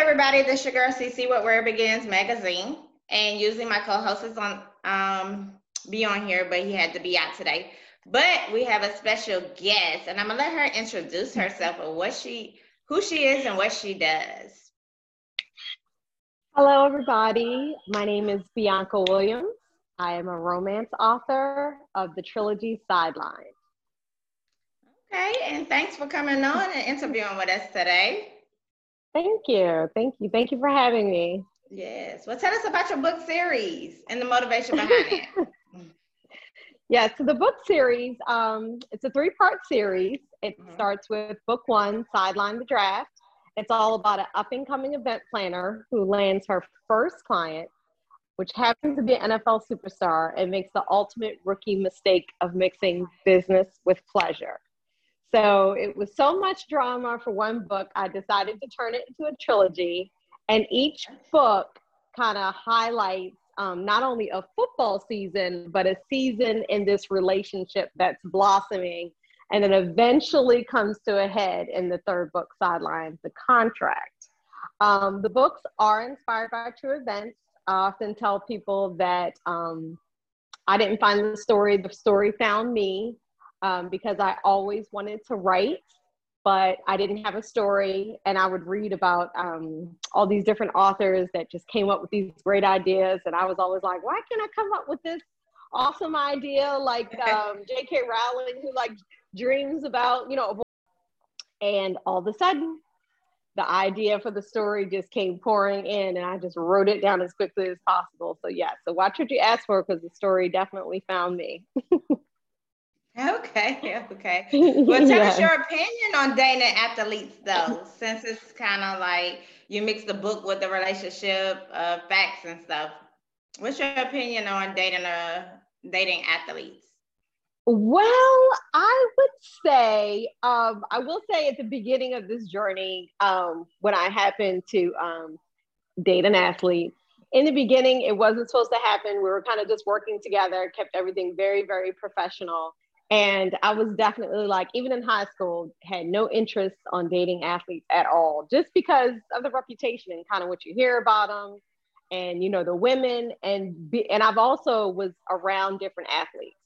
everybody. This is your girl CC with Where It Begins magazine. And usually my co-host is on um be on here, but he had to be out today. But we have a special guest, and I'm gonna let her introduce herself and what she who she is and what she does. Hello, everybody. My name is Bianca Williams. I am a romance author of the trilogy Sideline. Okay, and thanks for coming on and interviewing with us today. Thank you. Thank you. Thank you for having me. Yes. Well, tell us about your book series and the motivation behind it. yeah, so the book series, um, it's a three part series. It mm-hmm. starts with book one, Sideline the Draft. It's all about an up and coming event planner who lands her first client, which happens to be an NFL superstar and makes the ultimate rookie mistake of mixing business with pleasure. So it was so much drama for one book, I decided to turn it into a trilogy. And each book kind of highlights um, not only a football season, but a season in this relationship that's blossoming and then eventually comes to a head in the third book, Sidelines, the contract. Um, the books are inspired by true events. I often tell people that um, I didn't find the story, the story found me um, because I always wanted to write, but I didn't have a story. And I would read about um, all these different authors that just came up with these great ideas. And I was always like, why can't I come up with this awesome idea like um, J.K. Rowling, who like dreams about, you know, and all of a sudden, the idea for the story just came pouring in and I just wrote it down as quickly as possible. So yeah, so watch what you ask for because the story definitely found me. Okay, okay. Well, tell yeah. us your opinion on dating athletes, though, since it's kind of like you mix the book with the relationship uh, facts and stuff. What's your opinion on dating uh, dating athletes? Well, I would say, um, I will say at the beginning of this journey, um, when I happened to um, date an athlete, in the beginning, it wasn't supposed to happen. We were kind of just working together, kept everything very, very professional. And I was definitely like, even in high school, had no interest on dating athletes at all, just because of the reputation and kind of what you hear about them, and you know the women, and be, and I've also was around different athletes,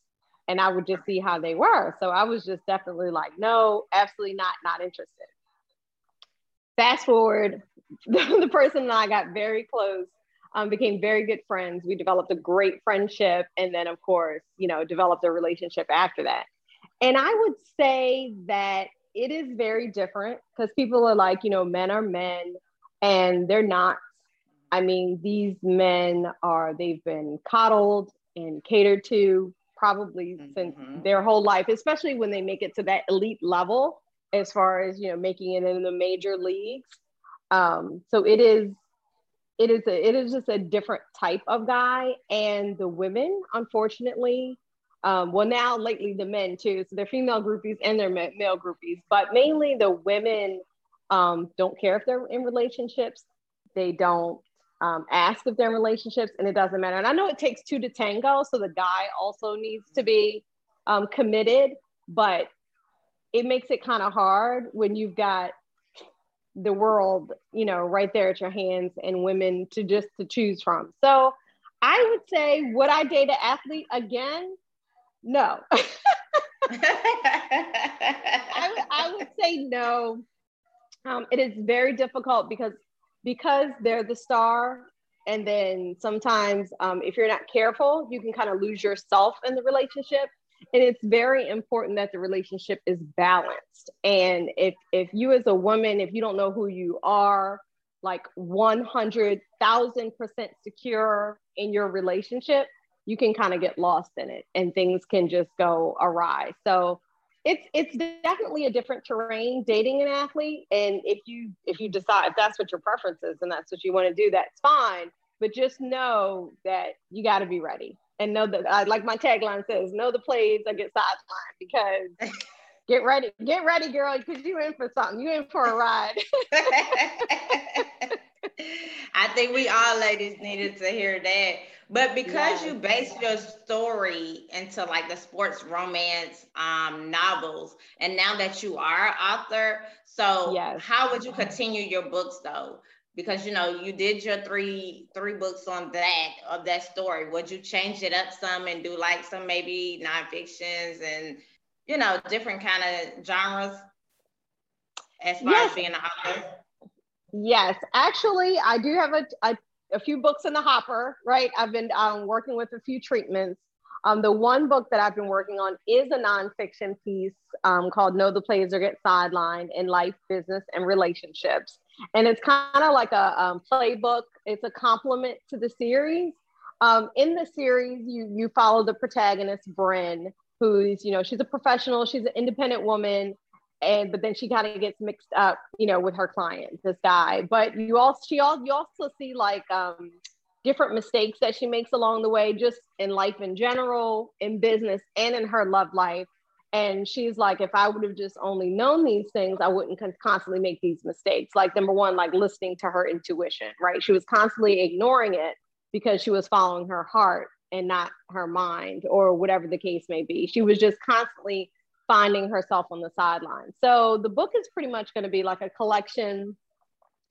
and I would just see how they were. So I was just definitely like, no, absolutely not, not interested. Fast forward, the person and I got very close um, became very good friends. We developed a great friendship. And then, of course, you know, developed a relationship after that. And I would say that it is very different because people are like, you know, men are men and they're not. I mean, these men are, they've been coddled and catered to probably mm-hmm. since their whole life, especially when they make it to that elite level as far as, you know, making it in the major leagues. Um, so it is it is a, it is just a different type of guy. And the women unfortunately um, well now lately the men too. So they're female groupies and they're male groupies. But mainly the women um, don't care if they're in relationships. They don't um, ask if they're in relationships and it doesn't matter. And i know it takes two to tango so the guy also needs to be um, committed. But it makes it kind of hard when you've got the world, you know, right there at your hands and women to just to choose from. So I would say, would I date an athlete again? No. I, I, would say no. Um, it is very difficult because because they're the star, and then sometimes um, if you're not careful, you can kind of lose yourself in the relationship and it's very important that the relationship is balanced. And if if you as a woman if you don't know who you are like 100,000% secure in your relationship you can kind of get lost in it and things can just go awry. So it's it's definitely a different terrain dating an athlete. And if you if you decide if that's what your preference is and that's what you want to do that's fine. But just know that you got to be ready and know that I like my tagline says, know the plays I get sidelined because get ready, get ready, girl, because you in for something. You in for a ride. I think we all ladies needed to hear that. But because yes. you based your story into like the sports romance um, novels, and now that you are author, so yes. how would you continue your books though? Because you know you did your three three books on that of that story. Would you change it up some and do like some maybe nonfictions and you know different kind of genres as far yes. as being an author? Yes, actually, I do have a, a, a few books in the hopper. Right, I've been um, working with a few treatments. Um, the one book that I've been working on is a nonfiction piece um, called Know the Players or Get Sidelined in Life, Business, and Relationships. And it's kind of like a um, playbook, it's a complement to the series. Um, in the series, you, you follow the protagonist, Bryn, who's, you know, she's a professional, she's an independent woman. And but then she kind of gets mixed up, you know, with her client, this guy. But you also she all you also see like um, different mistakes that she makes along the way, just in life in general, in business, and in her love life. And she's like, if I would have just only known these things, I wouldn't constantly make these mistakes. Like, number one, like listening to her intuition, right? She was constantly ignoring it because she was following her heart and not her mind or whatever the case may be. She was just constantly finding herself on the sidelines. So the book is pretty much going to be like a collection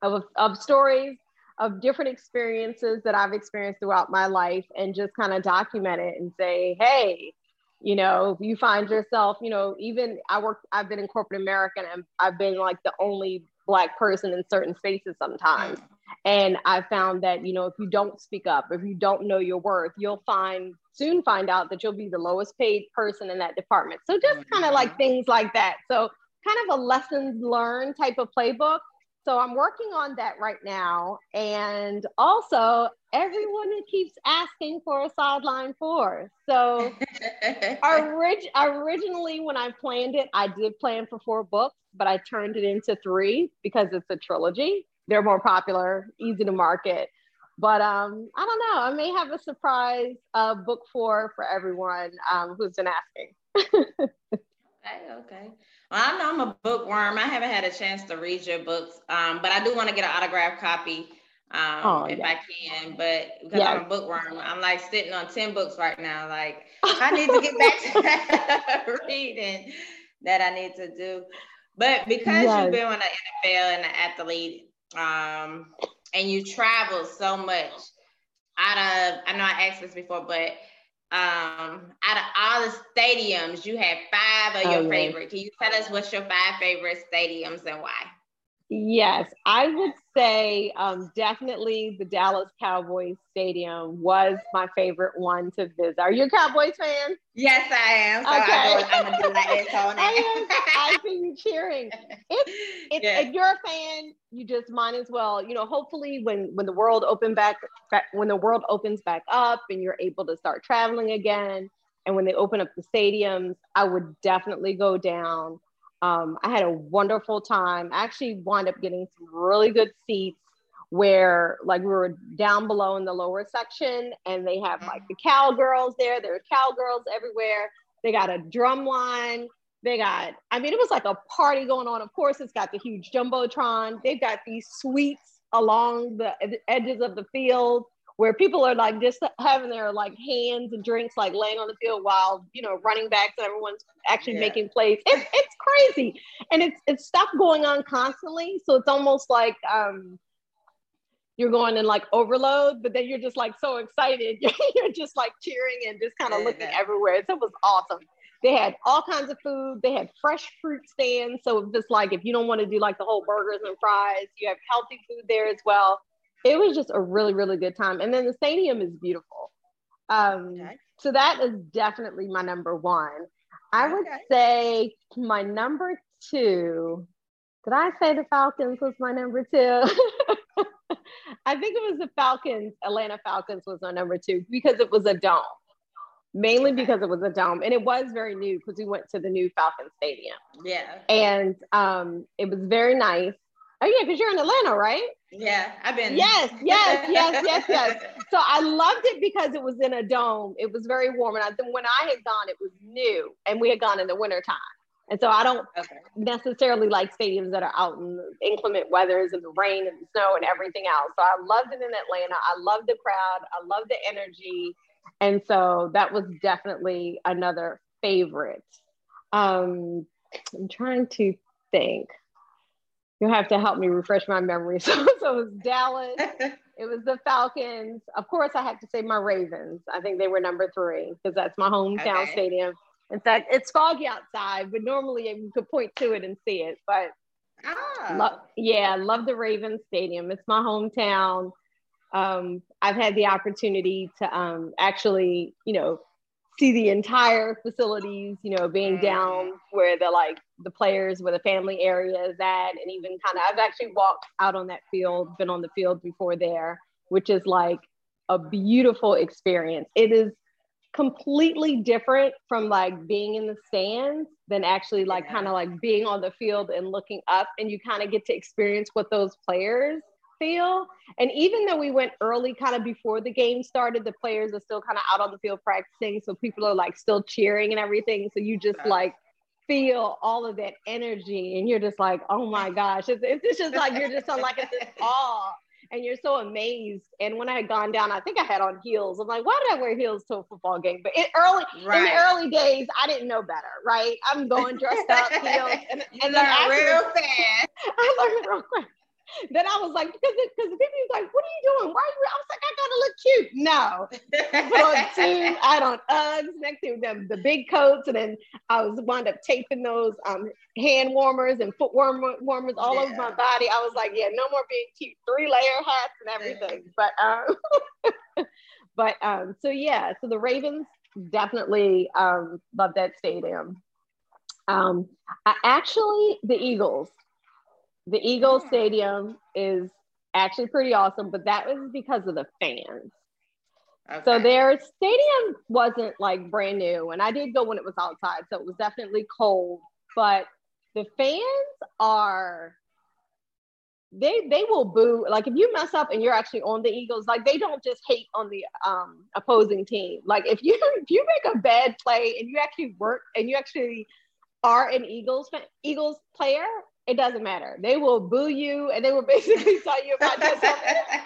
of, of stories of different experiences that I've experienced throughout my life and just kind of document it and say, hey, you know, you find yourself, you know, even I work, I've been in corporate America and I've been like the only black person in certain spaces sometimes. And I found that, you know, if you don't speak up, if you don't know your worth, you'll find soon find out that you'll be the lowest paid person in that department. So just kind of like mm-hmm. things like that. So kind of a lessons learned type of playbook so I'm working on that right now. And also, everyone keeps asking for a sideline four. So orig- originally, when I planned it, I did plan for four books, but I turned it into three because it's a trilogy. They're more popular, easy to market. But um, I don't know. I may have a surprise uh, book four for everyone um, who's been asking. okay, okay. I know I'm a bookworm. I haven't had a chance to read your books, um, but I do want to get an autographed copy um, oh, if I can. But because yes. I'm a bookworm, I'm like sitting on 10 books right now. Like, I need to get back to that reading that I need to do. But because yes. you've been on the NFL and the athlete, um, and you travel so much out of, I know I asked this before, but um, out of all the stadiums, you have five of oh, your favorite. Can you tell us what's your five favorite stadiums and why? Yes, I would say um, definitely the Dallas Cowboys Stadium was my favorite one to visit. Are you a Cowboys fan? Yes, I am. So okay. I am gonna do my echo I see you cheering. If, if, if, you're a fan, you just might as well. You know, hopefully when when the world open back when the world opens back up and you're able to start traveling again, and when they open up the stadiums, I would definitely go down um, I had a wonderful time. I actually wound up getting some really good seats where like we were down below in the lower section and they have like the cowgirls there. There are cowgirls everywhere. They got a drum line. They got, I mean, it was like a party going on. Of course, it's got the huge Jumbotron. They've got these suites along the edges of the field where people are like just having their like hands and drinks like laying on the field while you know running backs and everyone's actually yeah. making plays. It's it's crazy, and it's it's stuff going on constantly. So it's almost like um, you're going in like overload, but then you're just like so excited. you're just like cheering and just kind of yeah. looking everywhere. So it was awesome. They had all kinds of food. They had fresh fruit stands. So just like if you don't want to do like the whole burgers and fries, you have healthy food there as well it was just a really really good time. And then the stadium is beautiful. Um okay. so that is definitely my number one. I would say my number two did i say the falcons was my number two? I think it was the falcons. Atlanta falcons was my number two because it was a dome mainly because it was a dome. And it was very new because we went to the new falcon stadium. Yeah. And um it was very nice. Oh yeah because you're in atlanta right yeah, I've been. Yes, yes, yes, yes, yes. So I loved it because it was in a dome. It was very warm. And I, when I had gone, it was new and we had gone in the wintertime. And so I don't okay. necessarily like stadiums that are out in inclement weathers and the rain and the snow and everything else. So I loved it in Atlanta. I loved the crowd. I loved the energy. And so that was definitely another favorite. Um, I'm trying to think. You have to help me refresh my memory. So, so it was Dallas, it was the Falcons. Of course, I have to say my Ravens. I think they were number three because that's my hometown okay. stadium. In fact, it's foggy outside, but normally you could point to it and see it. But oh. lo- yeah, love the Ravens Stadium. It's my hometown. Um, I've had the opportunity to um, actually, you know, see the entire facilities, you know, being down mm-hmm. where the like the players, where the family area is at, and even kind of I've actually walked out on that field, been on the field before there, which is like a beautiful experience. It is completely different from like being in the stands than actually like yeah. kind of like being on the field and looking up and you kind of get to experience what those players feel. And even though we went early, kind of before the game started, the players are still kind of out on the field practicing. So people are like still cheering and everything. So you just like feel all of that energy and you're just like, oh my gosh. It's, it's just like you're just on like a this awe and you're so amazed. And when I had gone down, I think I had on heels. I'm like, why did I wear heels to a football game? But it early right. in the early days, I didn't know better, right? I'm going dressed up heels, and, and then after, real fast. I learned real quick then I was like, because because the people was like, what are you doing? Why are you? I was like, I gotta look cute. No, put two, I on Uggs next to them, the big coats, and then I was wound up taping those um, hand warmers and foot warmer, warmers all yeah. over my body. I was like, yeah, no more being cute, three layer hats and everything. But um, but um, so yeah, so the Ravens definitely um, love that stadium. Um, I actually the Eagles the Eagles Stadium is actually pretty awesome, but that was because of the fans. Okay. So their stadium wasn't like brand new, and I did go when it was outside, so it was definitely cold. But the fans are they they will boo like if you mess up and you're actually on the Eagles, like they don't just hate on the um opposing team. Like if you if you make a bad play and you actually work and you actually are an Eagles fan, Eagles player, it doesn't matter. They will boo you and they will basically tell you about yourself.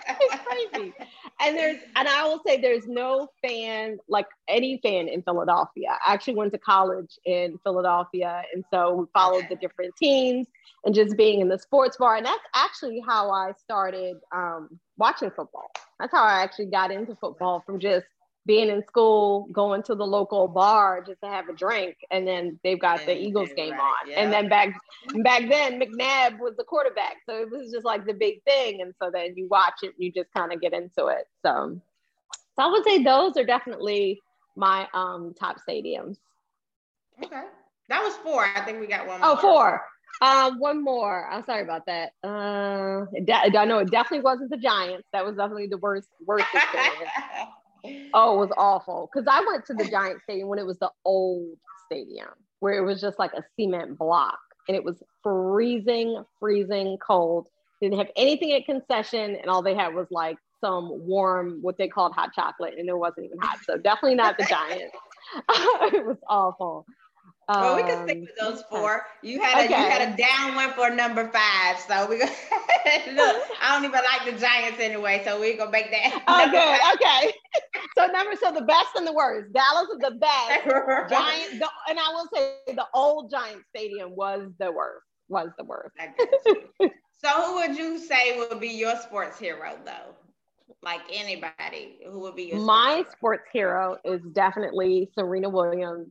it's crazy. And there's and I will say there's no fan like any fan in Philadelphia. I actually went to college in Philadelphia and so we followed the different teams and just being in the sports bar. And that's actually how I started um, watching football. That's how I actually got into football from just being in school, going to the local bar just to have a drink, and then they've got the Eagles game right, on. Yeah. And then back back then, McNabb was the quarterback, so it was just like the big thing. And so then you watch it, and you just kind of get into it. So, so I would say those are definitely my um, top stadiums. Okay, that was four. I think we got one. Oh, more. Oh, four. Um, one more. I'm sorry about that. Uh, I know it definitely wasn't the Giants. That was definitely the worst, worst experience. Oh, it was awful. Because I went to the Giant Stadium when it was the old stadium, where it was just like a cement block and it was freezing, freezing cold. Didn't have anything at concession, and all they had was like some warm, what they called hot chocolate, and it wasn't even hot. So definitely not the Giants. it was awful. Well, we can stick with those um, four. You had a okay. you had a down one for number five, so we go. look. I don't even like the Giants anyway, so we're gonna make that. Oh, Okay, okay. So number so the best and the worst. Dallas is the best. Giant, the, and I will say the old Giant Stadium was the worst. Was the worst. so who would you say would be your sports hero though? Like anybody, who would be your my sports hero is definitely Serena Williams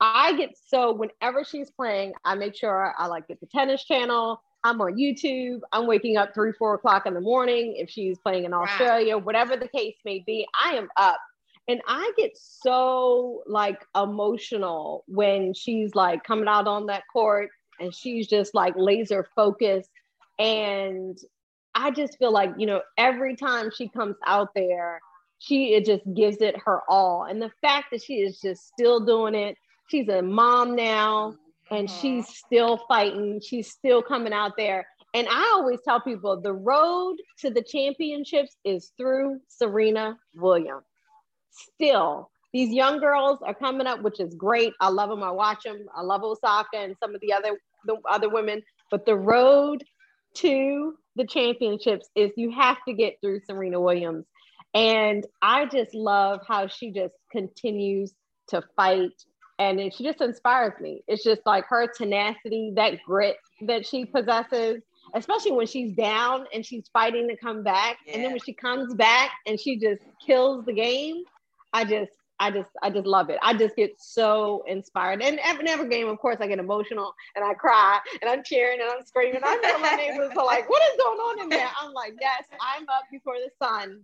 I get so whenever she's playing, I make sure I like get the tennis channel. I'm on YouTube. I'm waking up three, four o'clock in the morning. If she's playing in Australia, wow. whatever the case may be, I am up. And I get so like emotional when she's like coming out on that court and she's just like laser focused. And I just feel like, you know, every time she comes out there, she it just gives it her all. And the fact that she is just still doing it she's a mom now and uh-huh. she's still fighting. She's still coming out there. And I always tell people the road to the championships is through Serena Williams. Still, these young girls are coming up, which is great. I love them. I watch them. I love Osaka and some of the other the other women. But the road to the championships is you have to get through Serena Williams. And I just love how she just continues to fight and it, she just inspires me. It's just like her tenacity, that grit that she possesses. especially when she's down and she's fighting to come back. Yeah. And then when she comes back and she just kills the game, I just, I just, I just love it. I just get so inspired. And every, every game, of course, I get emotional and I cry and I'm cheering and I'm screaming. I know my neighbors are like, what is going on in there? I'm like, yes, I'm up before the sun.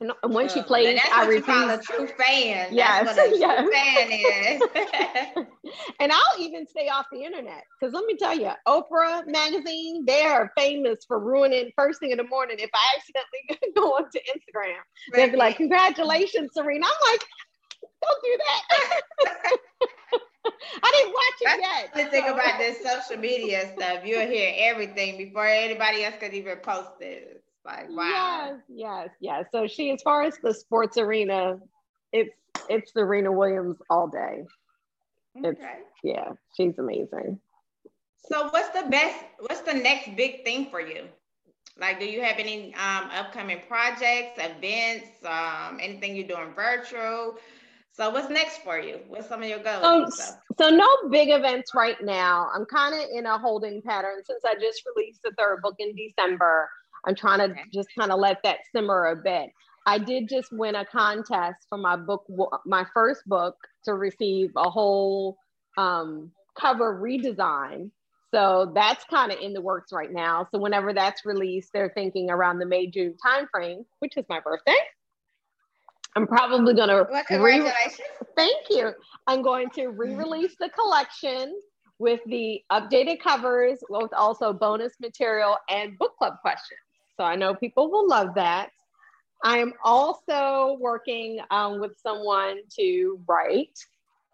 And when she plays, that's I refuse. Call a true fan. Yes, that's what a yes. true fan is. and I'll even stay off the internet because let me tell you, Oprah magazine, they are famous for ruining first thing in the morning. If I accidentally go onto Instagram, right. they'll be like, "Congratulations, Serena." I'm like, "Don't do that." I didn't watch it That's yet. The thing so. about this social media stuff, you'll hear everything before anybody else could even post it. Like, wow. Yes, yes, yes. So she, as far as the sports arena, it's it's Serena Williams all day. Okay. It's yeah, she's amazing. So what's the best, what's the next big thing for you? Like, do you have any um, upcoming projects, events, um, anything you're doing virtual? So what's next for you? What's some of your goals? So, so no big events right now. I'm kind of in a holding pattern since I just released the third book in December. I'm trying to okay. just kind of let that simmer a bit. I did just win a contest for my book, my first book, to receive a whole um, cover redesign. So that's kind of in the works right now. So whenever that's released, they're thinking around the May June timeframe, which is my birthday. I'm probably going to. Well, congratulations. Re- thank you. I'm going to re-release the collection with the updated covers, with also bonus material and book club questions. So I know people will love that. I am also working um, with someone to write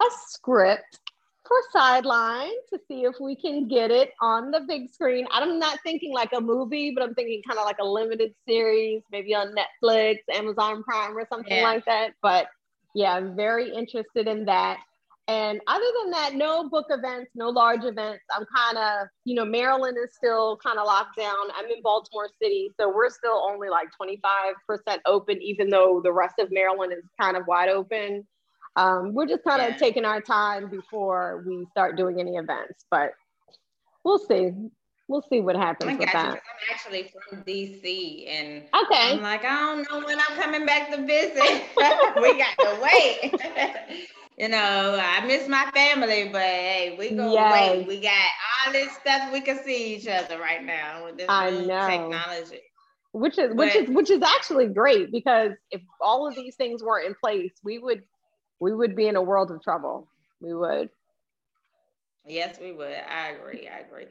a script for Sideline to see if we can get it on the big screen. I'm not thinking like a movie, but I'm thinking kind of like a limited series, maybe on Netflix, Amazon Prime, or something yeah. like that. But yeah, I'm very interested in that. And other than that, no book events, no large events. I'm kind of, you know, Maryland is still kind of locked down. I'm in Baltimore City, so we're still only like 25% open, even though the rest of Maryland is kind of wide open. Um, we're just kind of yeah. taking our time before we start doing any events, but we'll see. We'll see what happens with that. I'm actually from DC, and okay, I'm like, I don't know when I'm coming back to visit. we got to wait. you know, I miss my family, but hey, we go yes. wait. We got all this stuff we can see each other right now with this I know. technology. Which is but, which is which is actually great because if all of these things weren't in place, we would we would be in a world of trouble. We would. Yes, we would. I agree. I agree.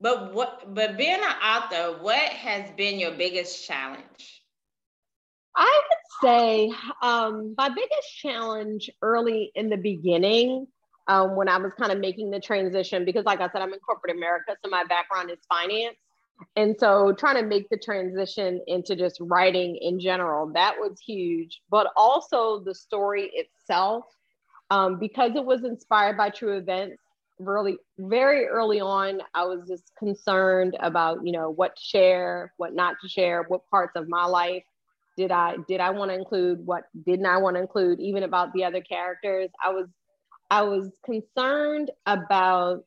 But what but being an author, what has been your biggest challenge? I would say um, my biggest challenge early in the beginning, um, when I was kind of making the transition, because like I said, I'm in corporate America, so my background is finance. And so trying to make the transition into just writing in general, that was huge. But also the story itself, um, because it was inspired by true events, really very early on, I was just concerned about, you know, what to share, what not to share, what parts of my life did I did I want to include what didn't I want to include even about the other characters. I was I was concerned about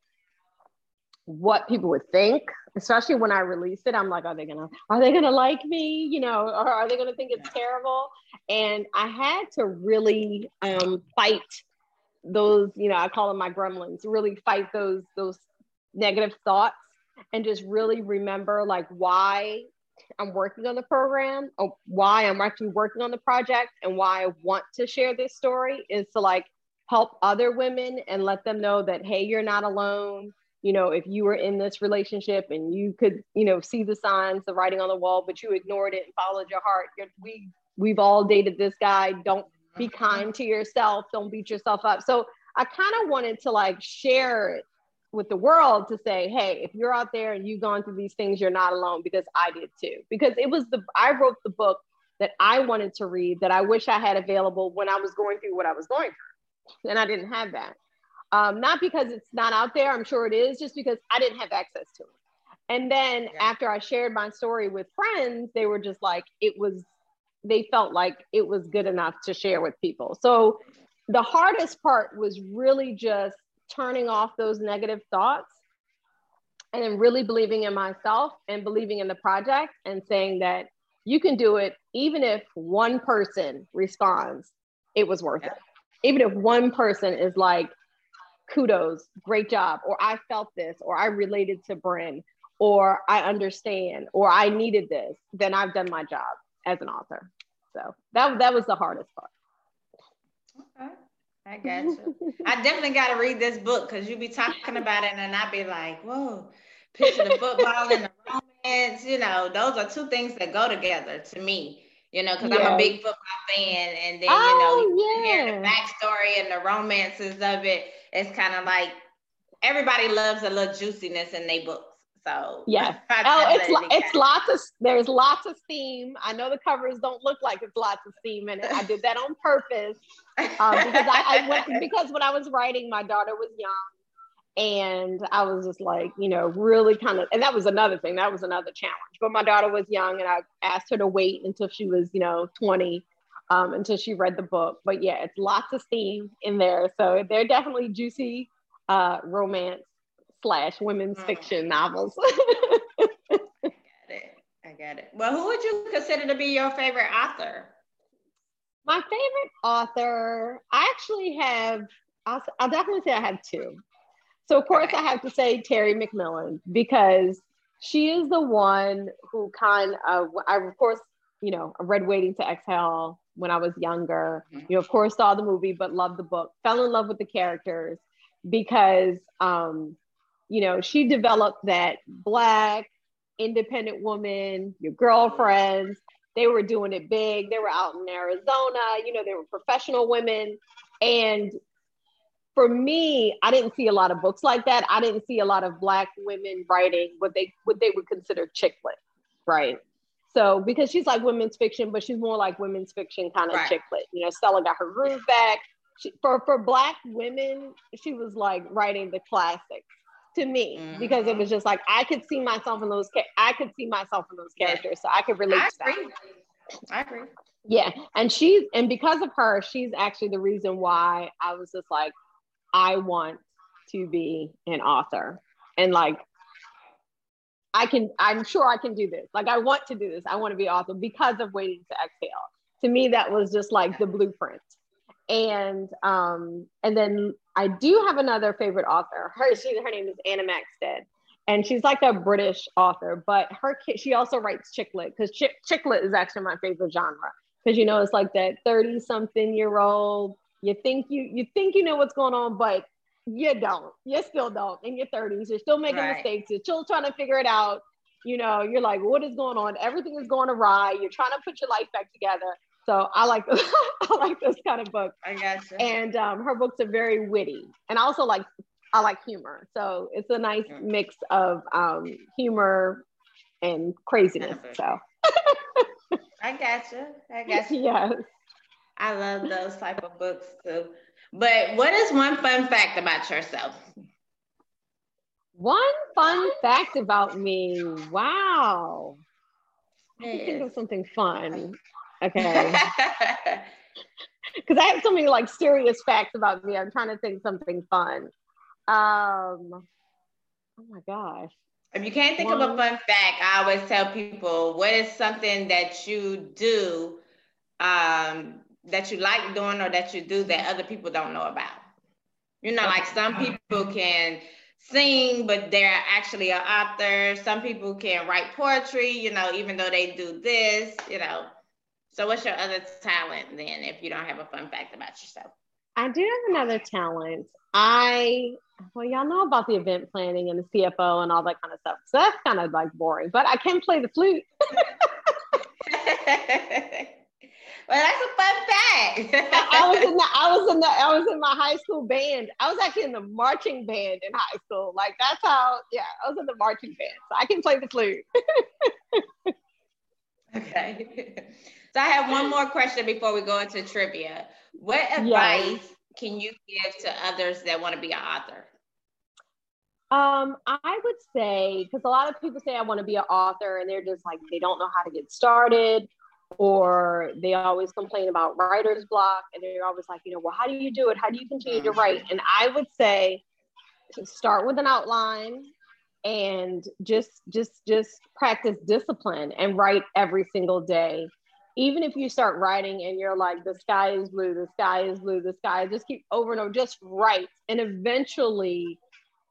what people would think especially when I released it I'm like are they gonna are they gonna like me? You know or are they gonna think it's terrible? And I had to really um, fight those you know I call them my gremlins really fight those those negative thoughts and just really remember like why I'm working on the program, or why I'm actually working on the project, and why I want to share this story is to like help other women and let them know that hey, you're not alone. You know, if you were in this relationship and you could, you know, see the signs, the writing on the wall, but you ignored it and followed your heart, we we've all dated this guy. Don't be kind to yourself. Don't beat yourself up. So I kind of wanted to like share it with the world to say, hey, if you're out there and you've gone through these things, you're not alone because I did too. Because it was the I wrote the book that I wanted to read that I wish I had available when I was going through what I was going through. And I didn't have that. Um, not because it's not out there, I'm sure it is, just because I didn't have access to it. And then yeah. after I shared my story with friends, they were just like, it was, they felt like it was good enough to share with people. So the hardest part was really just turning off those negative thoughts and then really believing in myself and believing in the project and saying that you can do it even if one person responds it was worth it. Even if one person is like kudos great job or i felt this or i related to bryn or i understand or i needed this then i've done my job as an author so that, that was the hardest part okay I got you. I definitely got to read this book because you be talking about it and I be like, whoa, picture the football and the romance. You know, those are two things that go together to me. You know, because I'm a big football fan, and then oh, you know, yeah. hear the backstory and the romances of it. It's kind of like everybody loves a little juiciness in their books. So yeah, oh, it's it's lots of there's lots of steam. I know the covers don't look like it's lots of steam and. I did that on purpose um, because I, I went because when I was writing, my daughter was young, and I was just like, you know, really kind of, and that was another thing. That was another challenge. But my daughter was young, and I asked her to wait until she was, you know, 20, um, until she read the book. But yeah, it's lots of steam in there. So they're definitely juicy uh, romance slash women's mm. fiction novels. I got it. I got it. Well, who would you consider to be your favorite author? My favorite author, I actually have, I'll, I'll definitely say I have two. So of course I have to say Terry McMillan because she is the one who kind of I of course you know I read Waiting to Exhale when I was younger. Mm-hmm. You know, of course saw the movie but loved the book. Fell in love with the characters because um, you know she developed that black independent woman, your girlfriends. They were doing it big. They were out in Arizona. You know, they were professional women, and for me, I didn't see a lot of books like that. I didn't see a lot of black women writing what they what they would consider chick lit, right? So because she's like women's fiction, but she's more like women's fiction kind of right. chick lit. You know, Stella got her groove back. She, for for black women, she was like writing the classics to me mm-hmm. because it was just like I could see myself in those. I could see myself in those characters, so I could relate. I agree. I agree. Yeah, and she's and because of her, she's actually the reason why I was just like, I want to be an author. And like, I can, I'm sure I can do this. Like, I want to do this. I want to be author because of waiting to exhale. To me, that was just like the blueprint. And um, and then I do have another favorite author. Her, she, her name is Anna Maxted. And she's like a British author, but her she also writes chick lit because chick, chick lit is actually my favorite genre. Because you know, it's like that 30 something year old you think you you think you know what's going on, but you don't. You still don't. In your 30s, you're still making right. mistakes. You're still trying to figure it out. You know, you're like, what is going on? Everything is going awry. You're trying to put your life back together. So I like this, I like this kind of book. I got you. And um, her books are very witty, and I also like I like humor. So it's a nice mix of um, humor and craziness. So I gotcha. I got you. Yes. I love those type of books too. But what is one fun fact about yourself? One fun fact about me. Wow. Yes. think of something fun. Okay. Because I have so many like serious facts about me. I'm trying to think something fun. Um, oh my gosh. If you can't think One. of a fun fact, I always tell people what is something that you do um, that you like doing or that you do that other people don't know about. You know, like some people can sing, but they're actually an author. Some people can write poetry, you know, even though they do this, you know. So what's your other talent then if you don't have a fun fact about yourself? I do have another talent. I well, y'all know about the event planning and the CFO and all that kind of stuff. So that's kind of like boring, but I can play the flute. Well, that's a fun fact. I was in the I was in the I was in my high school band. I was actually in the marching band in high school. Like that's how yeah, I was in the marching band. So I can play the flute. okay. So I have one more question before we go into trivia. What advice yes. can you give to others that want to be an author? Um, I would say because a lot of people say I want to be an author and they're just like they don't know how to get started or they always complain about writer's block and they're always like you know well how do you do it how do you continue to write and i would say start with an outline and just just just practice discipline and write every single day even if you start writing and you're like the sky is blue the sky is blue the sky just keep over and over just write and eventually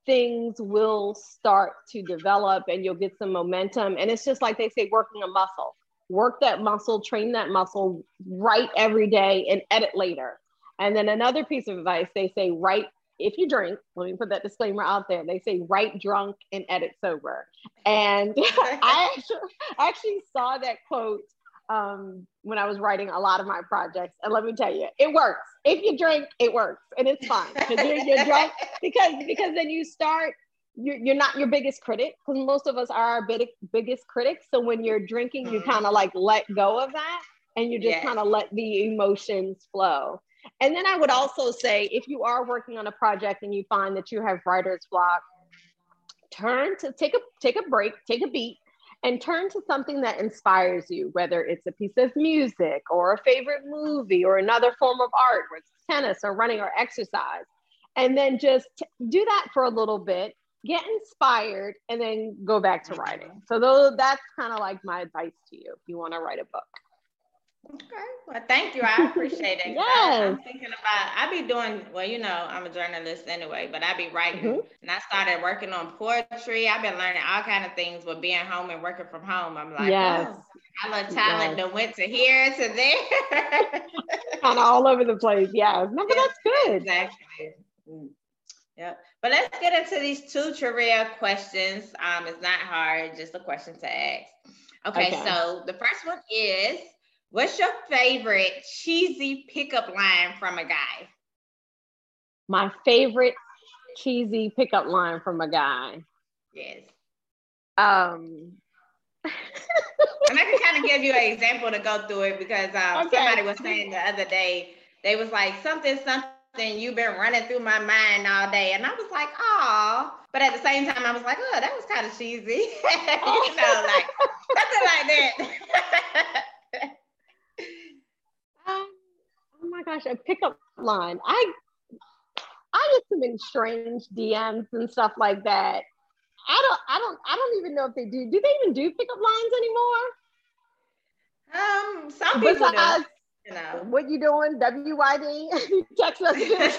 things will start to develop and you'll get some momentum and it's just like they say working a muscle work that muscle train that muscle write every day and edit later and then another piece of advice they say write if you drink, let me put that disclaimer out there. They say write drunk and edit sober. And I actually, actually saw that quote um, when I was writing a lot of my projects. And let me tell you, it works. If you drink, it works, and it's fine because you're, you're drunk. Because because then you start. You're, you're not your biggest critic because most of us are our big, biggest critics. So when you're drinking, you mm-hmm. kind of like let go of that and you just yes. kind of let the emotions flow. And then I would also say if you are working on a project and you find that you have writer's block, turn to take a take a break, take a beat, and turn to something that inspires you, whether it's a piece of music or a favorite movie or another form of art, whether it's tennis or running or exercise. And then just do that for a little bit, get inspired, and then go back to writing. So those, that's kind of like my advice to you if you want to write a book. Okay. Well, thank you. I appreciate it. yes. I'm thinking about, I be doing, well, you know, I'm a journalist anyway, but I be writing. Mm-hmm. And I started working on poetry. I've been learning all kind of things with being home and working from home. I'm like, yes. oh, my little talent yes. that went to here to there. kind of all over the place. Yeah. No, but that's good. Exactly. Mm. Yep. But let's get into these two trivia questions. Um, it's not hard, just a question to ask. Okay, okay. so the first one is What's your favorite cheesy pickup line from a guy? My favorite cheesy pickup line from a guy. Yes. Um and I can kind of give you an example to go through it because um, okay. somebody was saying the other day, they was like, something, something, you've been running through my mind all day. And I was like, oh. But at the same time, I was like, oh, that was kind of cheesy. you know, like something like that. oh my gosh, a pickup line. I I get some strange DMs and stuff like that. I don't I don't I don't even know if they do. Do they even do pickup lines anymore? Um, some people Besides, do. You know. What you doing? WYD text messages.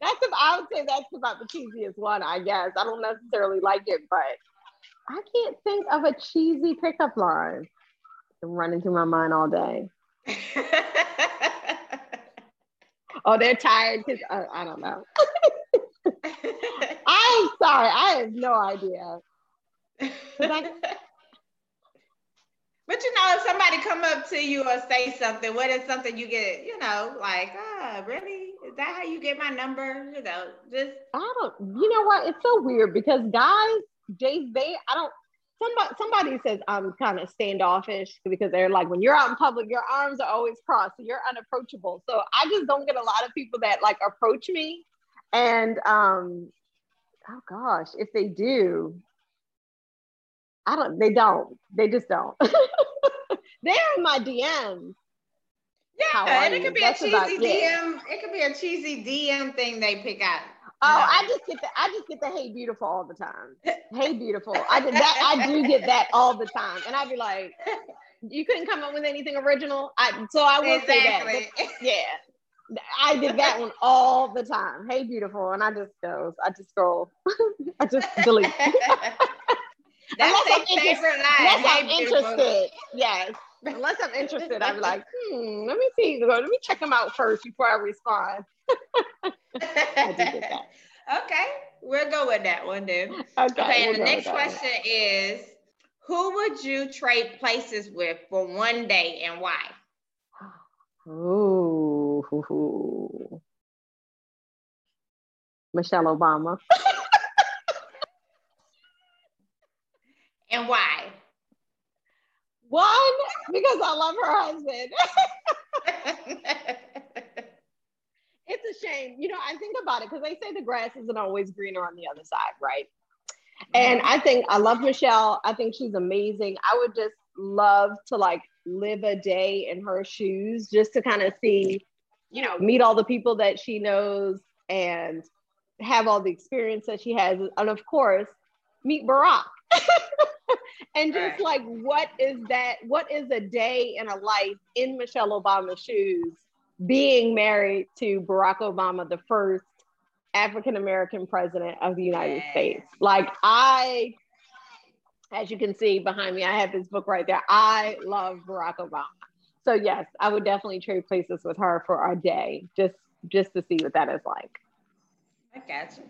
that's I would say that's about the cheesiest one, I guess. I don't necessarily like it, but I can't think of a cheesy pickup line. running through my mind all day. Oh, they're tired because uh, I don't know. I'm sorry, I have no idea. But you know, if somebody come up to you or say something, what is something you get, you know, like, ah, oh, really? Is that how you get my number? You know, just I don't you know what? It's so weird because guys, they they I don't somebody somebody says I'm kind of standoffish because they're like when you're out in public, your arms are always crossed, so you're unapproachable. So I just don't get a lot of people that like approach me. And um, oh gosh, if they do, I don't. They don't. They just don't. they're in my DMs. Yeah, and it could be That's a cheesy DM. It could be a cheesy DM thing they pick out. Oh, I just get the I just get the hey beautiful all the time. Hey beautiful. I did that. I do get that all the time, and I'd be like, you couldn't come up with anything original. I so I will exactly. say that. Yeah, I did that one all the time. Hey beautiful, and I just go. I just scroll. I just delete. That's unless I'm, favorite line. Unless hey, I'm interested. Yes. Unless I'm interested, I'm like, hmm, let me see. Let me check them out first before I respond. okay, we'll go with that one then. Okay, okay we'll and the next question one. is Who would you trade places with for one day and why? Ooh, Michelle Obama. and why? One, because I love her husband. it's a shame. You know, I think about it because they say the grass isn't always greener on the other side, right? And mm-hmm. I think I love Michelle. I think she's amazing. I would just love to like live a day in her shoes just to kind of see, you know, meet all the people that she knows and have all the experience that she has, and of course, meet Barack. and just right. like what is that what is a day in a life in michelle obama's shoes being married to barack obama the first african american president of the united states. Like i as you can see behind me i have this book right there. I love barack obama. So yes i would definitely trade places with her for a day just just to see what that is like. I got you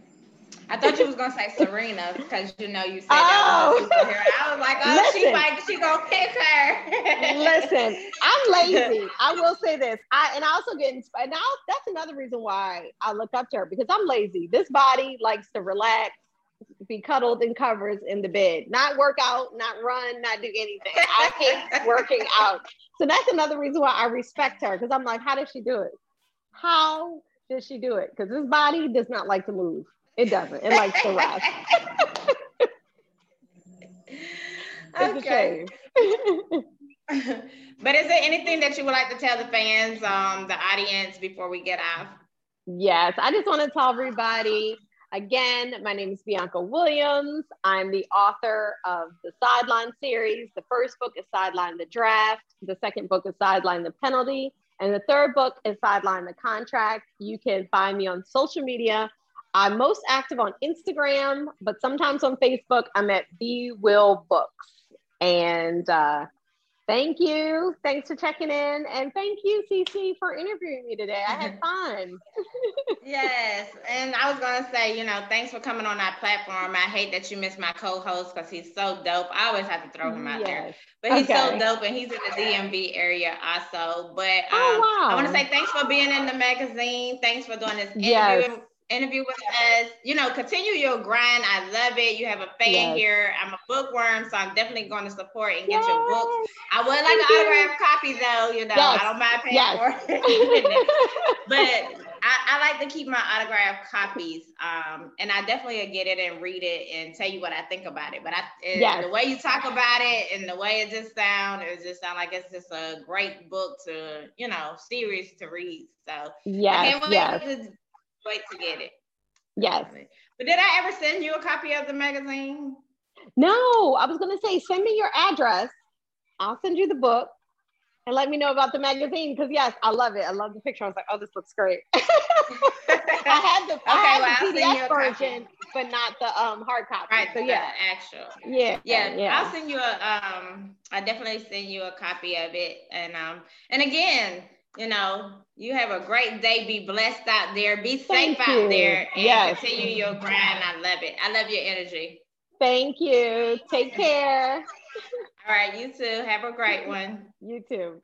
I thought you was gonna say Serena because you know you said oh. that was I was like, oh, Listen. she might she gonna pick her. Listen, I'm lazy. I will say this. I and I also get inspired. Now that's another reason why I look up to her because I'm lazy. This body likes to relax, be cuddled in covers in the bed, not work out, not run, not do anything. I hate working out. So that's another reason why I respect her because I'm like, how does she do it? How does she do it? Because this body does not like to move. It doesn't. It likes to rest. okay. but is there anything that you would like to tell the fans, um, the audience before we get off? Yes, I just want to tell everybody again, my name is Bianca Williams. I'm the author of the Sideline series. The first book is Sideline the Draft, the second book is Sideline the Penalty, and the third book is Sideline the Contract. You can find me on social media I'm most active on Instagram, but sometimes on Facebook. I'm at B Will Books. And uh, thank you. Thanks for checking in. And thank you, CC, for interviewing me today. I had fun. yes. And I was going to say, you know, thanks for coming on our platform. I hate that you missed my co host because he's so dope. I always have to throw him out yes. there. But he's okay. so dope and he's in the DMV area also. But oh, um, oh, wow. I want to say thanks for being in the magazine. Thanks for doing this interview. Yes interview with us. You know, continue your grind. I love it. You have a fan yes. here. I'm a bookworm, so I'm definitely going to support and get yes. your books. I would like Thank an autograph copy though. You know, yes. I don't mind paying for it. but I, I, like to keep my autograph copies, um, and I definitely get it and read it and tell you what I think about it. But I, yes. the way you talk about it and the way it just sound, it just sound like it's just a great book to, you know, series to read. So yeah, I can't wait yes. to wait to get it. Yes. But did I ever send you a copy of the magazine? No, I was going to say, send me your address. I'll send you the book and let me know about the magazine. Because yes, I love it. I love the picture. I was like, oh, this looks great. I had the, okay, I had well, the PDF version, but not the um, hard copy. Right. So yeah, actual. Yeah, yeah. Yeah. I'll send you a. Um, I definitely send you a copy of it. And um, and again, you know, you have a great day. Be blessed out there. Be safe Thank out you. there and yes. continue your grind. I love it. I love your energy. Thank you. Take care. All right, you too. Have a great one. You too.